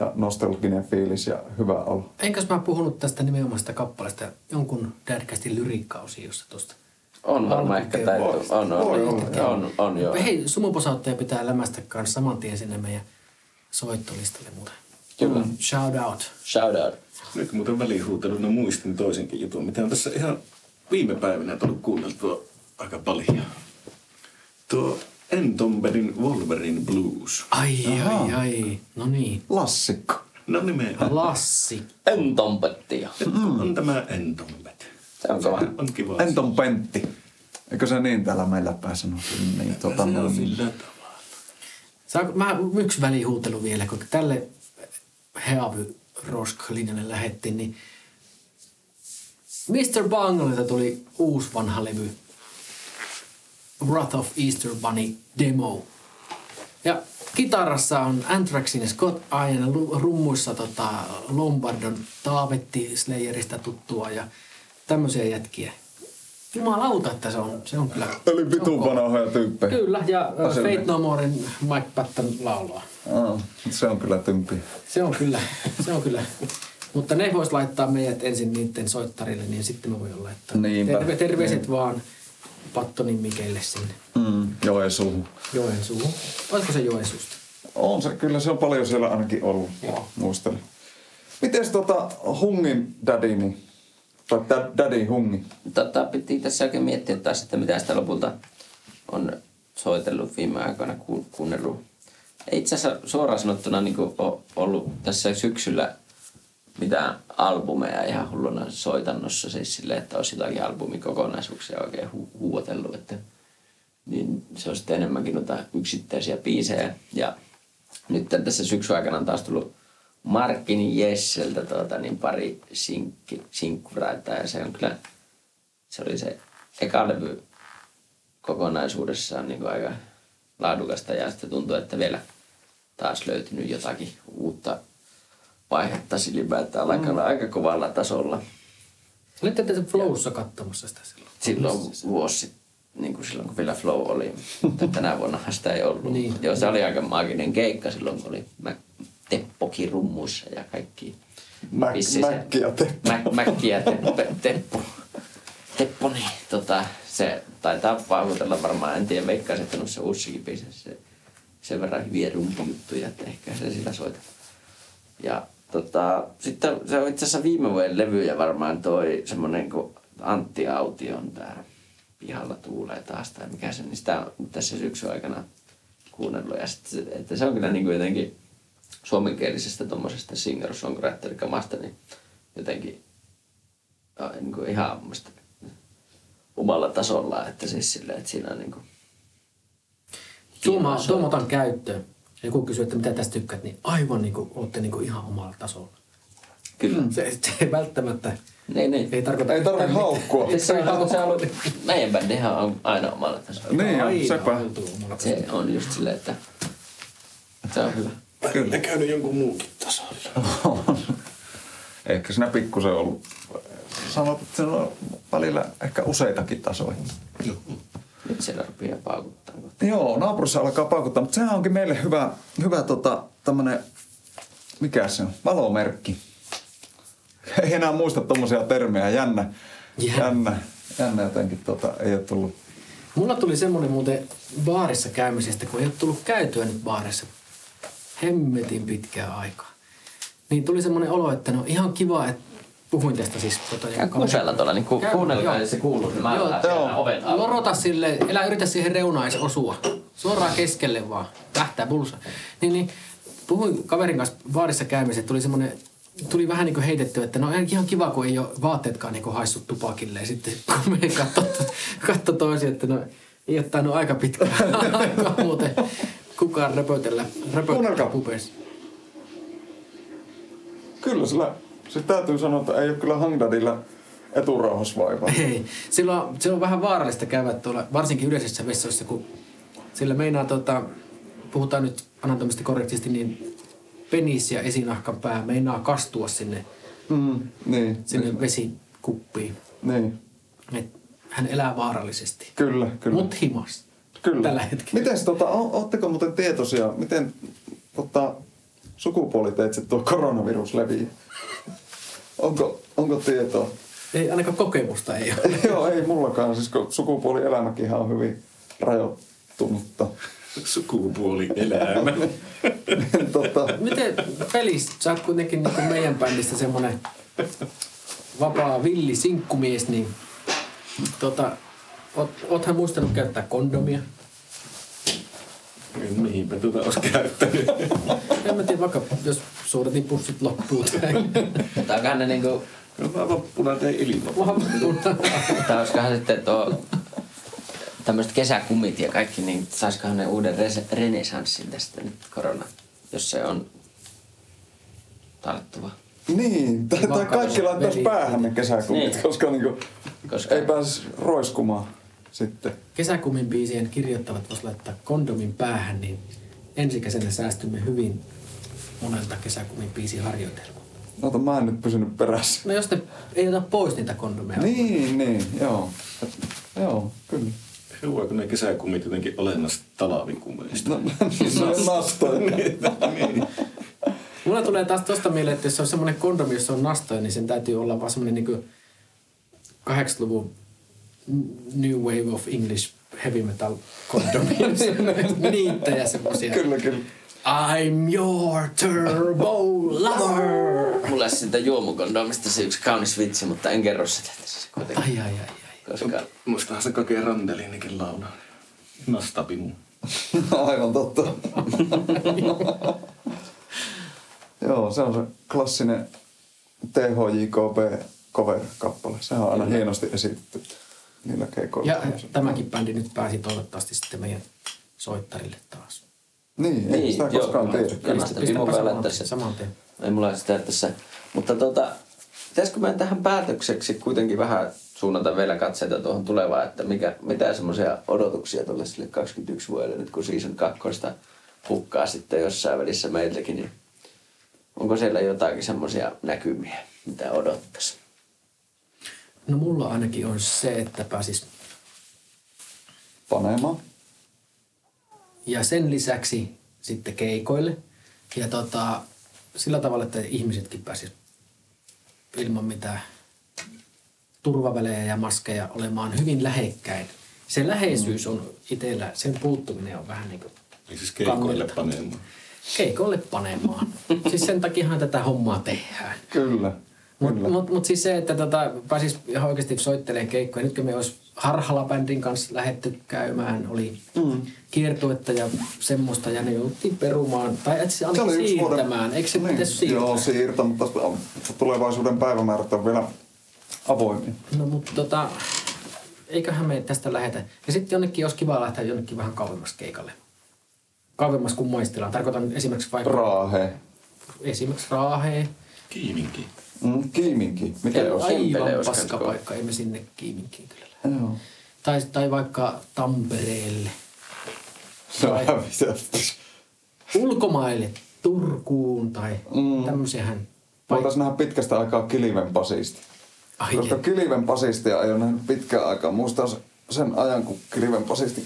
ja nostalginen fiilis ja hyvä olo. Enkäs mä puhunut tästä nimenomaan sitä kappaleesta jonkun därkästi lyriikkaosiossa tuosta. On varmaan ehkä täytyy. On, on, on, on, on, joo. Hei, pitää lämästä kanssa saman tien sinne meidän soittolistalle muuten. Kyllä. Shout out. Shout out. Nyt muuten välihuuteluna muistin toisenkin jutun, mitä on tässä ihan viime päivinä tullut kuunneltua aika paljon. Tuo Entombedin Wolverine Blues. Ai, ai, ai. No niin. Lassikko. No nimenomaan. Lassi. Entompettia. On tämä Entombed. Se on kova. On kiva. Enton Pentti. Eikö se niin täällä meillä päin sanottu? Niin, tota, Se on noin. sillä tavalla. Saanko mä yksi välihuutelu vielä, kun tälle Heavy Rosk-linjalle lähettiin, niin Mr. Bunglelta tuli uusi vanha levy. Wrath of Easter Bunny demo. Ja kitarassa on Anthraxin Scott Ian rummuissa tota Lombardon Taavetti Slayerista tuttua ja tämmöisiä jätkiä. Jumalauta, että se on, se on kyllä... On vitun vanhoja tyyppejä. Kyllä, ja äh, Asenne. Fate No Morein Mike Patton laulaa. Aa, se on kyllä tympi. Se on kyllä, se on kyllä. Mutta ne vois laittaa meidät ensin niiden soittarille, niin sitten me voidaan laittaa. Niinpä. Terve, terveiset vaan Pattonin Mikeille sinne Mm, Joensuuhun. Joensuuhun. Olisiko se Joensuusta? On se, kyllä se on paljon siellä ainakin ollut. Joo. Muistelen. Mites tota Hungin daddy, niin, tai dad, daddy Hungi? Tota, piti tässä oikein miettiä taas, että mitä sitä lopulta on soitellut viime aikoina, ku, kuunnellut. Ei itse asiassa suoraan sanottuna niin ollut tässä syksyllä mitään albumeja ihan hulluna soitannossa, siis silleen, että olisi jotakin albumikokonaisuuksia oikein hu- huuotellut, että niin se on sitten enemmänkin noita yksittäisiä biisejä. Ja nyt tässä syksyn aikana on taas tullut Markin Jesseltä tuota, niin pari sinkki, sinkkuraita ja se on kyllä, se oli se eka levy kokonaisuudessaan niin aika laadukasta. Ja sitten tuntuu, että vielä taas löytynyt jotakin uutta vaihetta ylipäätään mm. aika, aika kovalla tasolla. Olitte tässä Flowssa katsomassa sitä silloin. Silloin vuosi sitten, niin kuin silloin kun vielä Flow oli, mutta tänä vuonna sitä ei ollut. Niin. Joo, se oli aika maaginen keikka silloin, kun oli Mä, Teppokin rummuissa ja kaikki. Mäk- se- Mäkki ja Teppo. Mä, Mäkki ja Teppo, Teppo. Teppo, niin tota, se taitaa paahutella varmaan, en tiedä, veikkaisin, että noissa uussakin biisissä se, sen verran hyviä rumpujuttuja, että ehkä se sillä soita. Ja tota, sitten se on itse asiassa viime vuoden levyjä varmaan toi semmonen kuin Antti Aution tää Pihalla tuulee taas tai mikä se, niin sitä on tässä syksyn aikana kuunnellut. Ja sit, se- että se on kyllä niin kuin jotenkin suomenkielisestä tuommoisesta singer-songwriter-kamasta, niin jotenkin niin kuin ihan musta omalla tasolla, että siis silleen, että siinä on niin kuin Tuoma, Kiitos. Käyttöön. Joku kysyy, että mitä tästä tykkäät, niin aivan niin kuin olette niin kuin ihan omalla tasolla. Kyllä. Se, se ei välttämättä, Niin, niin. ei tarkoita... Ei tarvi yhtään haukkua. mitään. Se on, se on ollut, meidän bändihän on aina omalla tasolla. Niin on, Aina sepä. Se on just silleen, että se on hyvä. Kyllä. Ne käynyt jonkun muunkin tasolla. (laughs) Ehkä siinä pikkusen ollut. Sanot, että se on välillä ehkä useitakin tasoja. Nyt siellä rupeaa paukuttaa. Joo, naapurissa alkaa paukuttaa, mutta sehän onkin meille hyvä, hyvä tota, tämmönen, mikä se on, valomerkki. Ei enää muista tommosia termejä, jännä, Jännä. jännä, jännä jotenkin tota, ei ole tullut. Mulla tuli semmoinen muuten baarissa käymisestä, kun ei ole tullut käytyä nyt baarissa hemmetin pitkää aikaa. Niin tuli semmoinen olo, että no ihan kiva, että puhuin tästä siis. Tota, Käy kusella tuolla, niin ku, Käy, kuunnelkaa, joo. jos se kuuluu. Niin mä Joo, joo. oven alla. Lorota sille, elä yritä siihen reunaan edes osua. Suoraan keskelle vaan. Tähtää bulsa. Niin, niin puhuin kaverin kanssa baarissa käymisessä, että tuli semmoinen tuli vähän niin kuin heitetty, että no ihan kiva, kun ei ole vaatteetkaan niin kuin haissut tupakille. Ja sitten (laughs) kun me katsoi katso toisia, että no ei ole tainnut aika pitkään (laughs) aikaa muuten kukaan röpötellä, röpötellä Kuunnelkaa. pubeissa. Kyllä sillä, se täytyy sanoa, että ei ole kyllä Hangdadilla eturauhasvaivaa. (laughs) Ei. Silloin, silloin on vähän vaarallista käydä tuolla, varsinkin yleisissä vessoissa, kun sillä meinaa, tota, puhutaan nyt anatomisesti korrektisti, niin penis ja esinahkan pää meinaa kastua sinne, Mm, niin, sinne vesikuppiin. niin. Et hän elää vaarallisesti. Kyllä, kyllä. Mut himas. Kyllä. Tällä hetkellä. Miten tota, o- ootteko muuten tietoisia, miten tota, sukupuoliteitse tuo koronavirus leviää? Onko, onko tietoa? Ei ainakaan kokemusta ei ole. (laughs) Joo, ei mullakaan, siis kun sukupuolielämäkin on hyvin rajoittunutta. Sukupuolielämä. (laughs) tota, Miten pelissä, sä oot kuitenkin niin meidän bändistä semmonen vapaa villi sinkkumies, niin tota, oot, oothan muistanut käyttää kondomia? Mihinpä tuota olisi käyttänyt? En mä tiedä, vaikka jos suodatin pussit loppuu onkohan ne niinku, No vaan vappuna tein ilman. tai olisikohan sitten tuo tämmöiset kesäkumit ja kaikki, niin saisikohan ne uuden res- renesanssin tästä nyt korona, jos se on tarttuva. niin, tai, kaikki laittaisi päähän ne kesäkumit, Niin. koska niinku, Koska ei pääsisi roiskumaan sitten. Kesäkumin biisien kirjoittavat vois laittaa kondomin päähän, niin ensikäisenä säästymme hyvin monelta kesäkumin biisin harjoitelmaa. Ota, mä en nyt pysynyt perässä. No jos ne ei ota pois niitä kondomeja. Niin, niin, joo. Et, joo, kyllä. Heuaako ne kesäkumit jotenkin olennaisesti talvikumeista? No, no nastoja. (laughs) niin. Mulla tulee taas tosta mieleen, että jos se on semmoinen kondomi, jossa on nastoja, niin sen täytyy olla vaan semmoinen niinku 80-luvun New Wave of English heavy metal kondomi. (laughs) Niittejä semmosia. kyllä, kyllä. I'm your turbo lover. mulla olisi siitä juomukondomista se yksi kaunis vitsi, mutta en kerro sitä tässä kuitenkin. Ai, ai, ai, ai. Koska Muistahan se kokee Randelinikin laulaa. Nastapi mun. (laughs) Aivan totta. Joo, se on se klassinen THJKB cover-kappale. Sehän on aina hienosti esitetty niillä keikoilla. Ja tämäkin bändi nyt pääsi toivottavasti sitten meidän soittarille taas. Niin, ei Niin, sitä joo, koskaan tiedä. Kyllä. Sitä saman päällä tässä. Saman tien. ei mulla sitä tässä. Mutta tota, pitäisikö meidän tähän päätökseksi kuitenkin vähän suunnata vielä katseita tuohon tulevaan, että mikä, mitä semmoisia odotuksia tuolle sille 21 vuodelle nyt kun season 2 hukkaa sitten jossain välissä meiltäkin, niin onko siellä jotakin semmoisia näkymiä, mitä odottaisi? No mulla ainakin on se, että pääsis Panemaan. Ja sen lisäksi sitten keikoille. Ja tota, sillä tavalla, että ihmisetkin pääsis ilman mitään turvavälejä ja maskeja olemaan hyvin lähekkäin. Se läheisyys on itsellä, sen puuttuminen on vähän niin kuin Niin siis keikoille panemaan. keikolle panemaan. siis sen takiahan tätä hommaa tehdään. Kyllä. Mutta mut, mut siis se, että tota, pääsis ihan oikeasti soittelemaan keikkoja. Nyt kun me olisi Harhala-bändin kanssa lähetty käymään, oli mm. kiertuetta ja semmoista, ja ne jouttiin perumaan, tai et siis ainakin siirtämään. Eikö se niin. pitäisi siirtää? Joo, siirtää, mutta tulevaisuuden päivämäärät on vielä avoimia. No mutta tota, eiköhän me tästä lähetä. Ja sitten jonnekin olisi kiva lähteä jonnekin vähän kauemmas keikalle. Kauemmas kuin maistellaan. Tarkoitan esimerkiksi vaikka... Raahe. Esimerkiksi Raaheen. Kiiminki. Mm, kiiminki. Mikä Ei, Aivan paska paikka, emme sinne kiiminkiin kyllä lähde. Joo. Tai, tai vaikka Tampereelle. On hävitä. Ulkomaille, Turkuun tai Mm. mm. tämmöisiähän. Voitaisiin nähdä pitkästä aikaa Kiliven pasisti. Ai Koska et. Kiliven pasistia ei ole nähnyt pitkään aikaa. Muistan se- sen ajan, kun Kiliven pasisti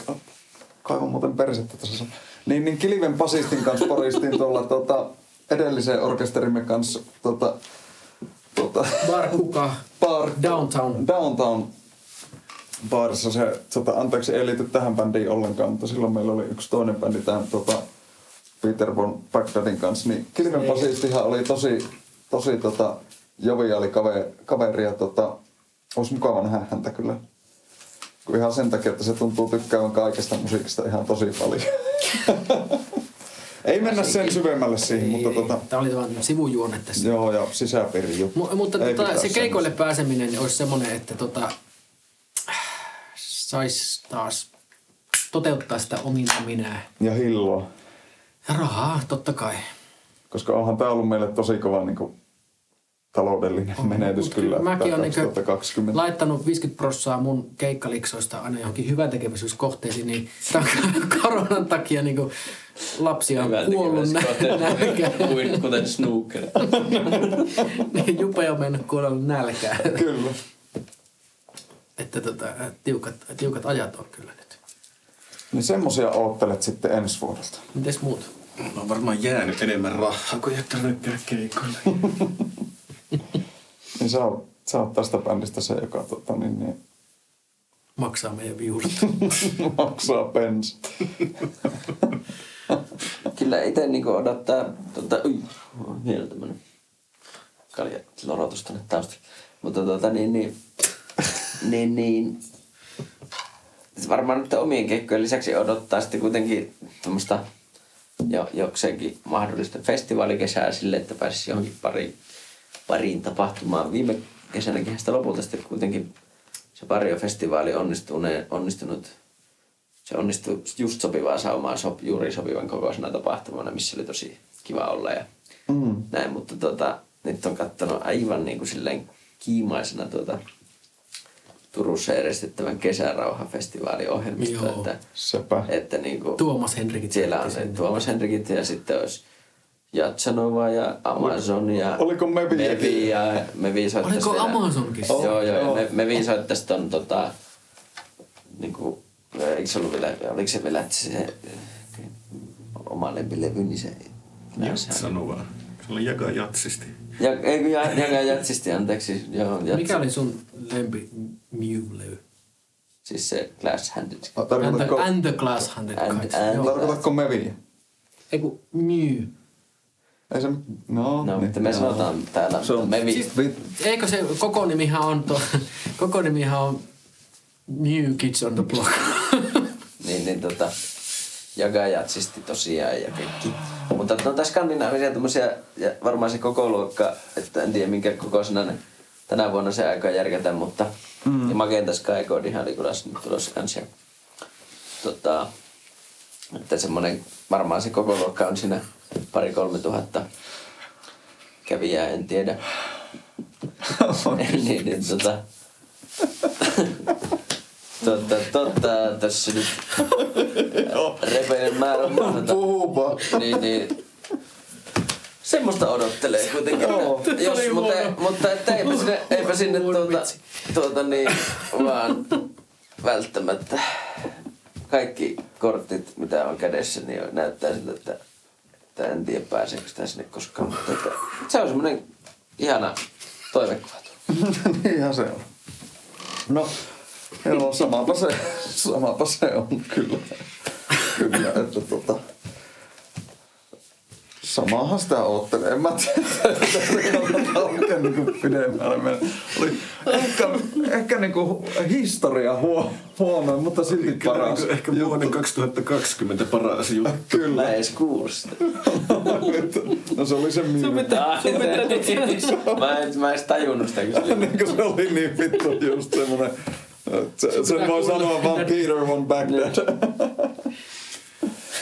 kaivon muuten persettä tässä. Niin, niin Kiliven pasistin kanssa poristiin tuolla tota, edellisen orkesterimme kanssa tota, tota, Bar Kuka, bar, Downtown. Downtown baarissa se, tota, anteeksi ei liity tähän bändiin ollenkaan, mutta silloin meillä oli yksi toinen bändi tämän tota, Peter von Bagdadin kanssa, niin Kilven basistihan oli tosi, tosi tota, joviaali kaveri, kaveri ja tota, olisi mukava nähdä häntä kyllä ihan sen takia, että se tuntuu tykkäävän kaikesta musiikista ihan tosi paljon. (laughs) Ei mennä sen syvemmälle siihen, mutta tota, Tämä oli vaan sivujuonne tässä. joo ja sisäpiiri juttu. Mu- mutta Ei tota, se keikoille pääseminen niin olisi semmoinen, että tota, saisi taas toteuttaa sitä ominta minää. Ja hilloa. Ja rahaa, totta kai. Koska onhan tämä ollut meille tosi kova niin kuin, taloudellinen On, menetys mut kyllä. Mäkin olen niin 2020. laittanut 50 prossaa mun keikkaliksoista aina johonkin hyväntekeväisyyskohteisiin, niin tämän koronan takia niin lapsia on kuollut nä- nälkään. (laughs) Kuin, kuten snooker. (laughs) Niin Jupe on mennyt kuollut nälkään. Kyllä. Että tota, tiukat, tiukat ajat on kyllä nyt. Niin semmosia oottelet sitten ensi vuodelta. Mites muut? Mulla on varmaan jäänyt enemmän rahaa, kun jättänyt käydä keikoille. (laughs) Niin sä oot, sä oot tästä bändistä se, joka tota, niin, niin, Maksaa meidän viulut. (laughs) maksaa pens. Kyllä itse niinku odottaa, tota, ui, vielä tämmönen kalja lorotus tonne taustalle. Mutta tota niin, niin, niin, niin sit varmaan nyt omien keikkojen lisäksi odottaa sitten kuitenkin tämmöistä jo, jokseenkin mahdollista festivaalikesää sille, että pääsisi johonkin pariin, pariin tapahtumaan. Viime kesänäkin sitä lopulta sitten kuitenkin se Pario-festivaali onnistuneen, onnistunut se onnistui just sopivaa saumaa sop, juuri sopivan kokoisena tapahtumana, missä oli tosi kiva olla ja Mm. näin, mutta tota, nyt on katsonut aivan niin kuin silleen kiimaisena tuota Turussa järjestettävän kesärauhafestivaalin ohjelmista, Joo. että, Sepä. että niin kuin, Tuomas Henrikit. siellä on se Tuomas Henrikit ja sitten olisi Jatsanova ja Amazon ja Oliko Mevi? Mevi ja Mevi soittaisi Oliko vielä- Amazonkin? Oh, Joo, joo, joo. me, Mevi soittaisi ton tota, niinku, eikö se ollut vielä, oliko se vielä, että se oma lempilevy, niin se... Sano vaan. Se oli jakaa jatsisti. Ja, eikö ja, ja, jatsisti, anteeksi. Joo, jats, Mikä oli sun lempi Mew-levy? Siis se Glass Handed. And the, and the Glass And- and- Joo. tarkoitatko Meviä? Eiku Mew. Ei se, no, No, niin. mutta me sanotaan täällä Se on- Mevi. Siis, Vi- eikö se koko nimihän on, to, (laughs) koko nimihän on New Kids on the Block. (laughs) Niin, niin tota, jakaa jatsisti tosiaan ja kaikki. Mutta no tässä skandinaavisia tämmöisiä, ja varmaan se koko luokka, että en tiedä minkä kokoisena ne tänä vuonna se aika järkätä, mutta mm. ja Magenta Sky Codehan oli kyllä nyt tulossa kans. Ja, tota, että semmonen, varmaan se koko luokka on siinä pari kolme tuhatta kävijää, en tiedä. (laughs) niin, niin, tota, totta, totta, tässä nyt repeinen määrä mahdota. Puhupa. Niin, niin. Semmoista odottelee kuitenkin. Joo. Jos, mutta, mutta että eipä sinne, eipä sinne tuota, tuota niin, vaan välttämättä kaikki kortit, mitä on kädessä, niin näyttää siltä, että, että en tiedä pääseekö sitä sinne koskaan. Mutta että, se on semmoinen ihana toivekuva. Niinhän (laughs) se on. No, joo, samapa se, samapa se on kyllä. Kyllä, että tota... Samahan sitä oottelee. En mä tiedä, että niin pidemmälle mennä. Oli ehkä, ehkä niin kuin historia huo, huono, mutta silti paras. Ehkä, ehkä vuoden 2020 paras juttu. Kyllä. Mä edes kuullut sitä. No se oli se myy. Ah, mä en, mä en edes tajunnut sitä, kun se oli niin kuin se oli niin vittu just semmonen... Se, sen voi sanoa vaan Peter von Bagdad.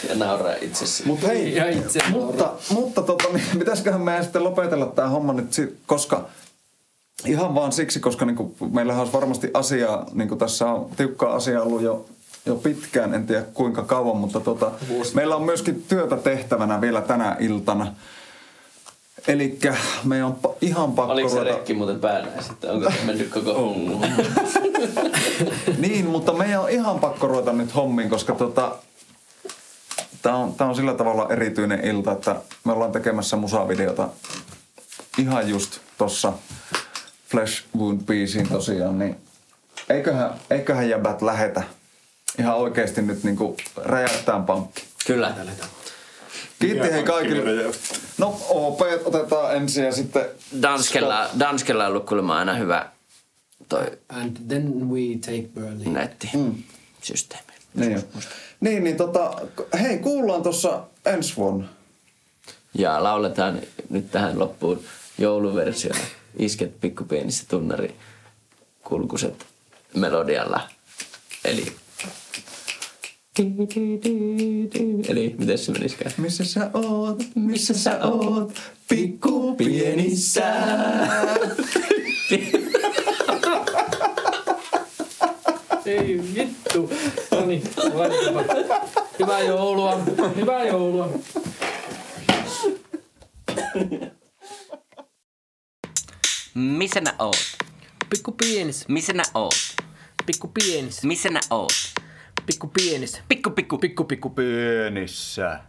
Ja nauraa itsesi. Mutta hei, Ja itse mutta, mutta tota, niin, pitäisiköhän meidän sitten lopetella tämä homma nyt, koska ihan vaan siksi, koska niinku, meillähän olisi varmasti asiaa, niin tässä on tiukkaa asiaa ollut jo, jo pitkään, en tiedä kuinka kauan, mutta tota, meillä on myöskin työtä tehtävänä vielä tänä iltana. Eli meidän on pa- ihan pakko Oliko se ruveta- rekki muuten päällä ja sitten onko se mennyt koko hommu? (laughs) Niin, mutta meidän on ihan pakko ruveta nyt hommiin, koska tota, tää on, tää on sillä tavalla erityinen ilta, että me ollaan tekemässä musavideota ihan just tossa Flash Wound biisiin tosiaan, niin eiköhän, eiköhän jäbät lähetä ihan oikeesti nyt niinku räjäyttään pankki. Kyllä. Kiitti hei kaikille. No OP otetaan ensin ja sitten Danskella, Danskella on ollut kuulemma aina hyvä, toi And then we take Berlin. nettisysteemi. Niin, jo. niin, niin tota, hei, kuullaan tuossa ensi vuonna. Ja lauletaan nyt tähän loppuun jouluversiona Isket pikkupienissä tunnari kulkuset melodialla. Eli... Eli miten se menisikään? Missä sä oot, missä sä oot, pikku pienissä. (laughs) Ei vittu. No niin, laitapa. Hyvää joulua. Hyvää joulua. Missä nää oot? Pikku pienis. Missä nää oot? Pikku pienis. Missä nää oot? Pikku pienis. Pikku pikku Pikku pikku Pienissä.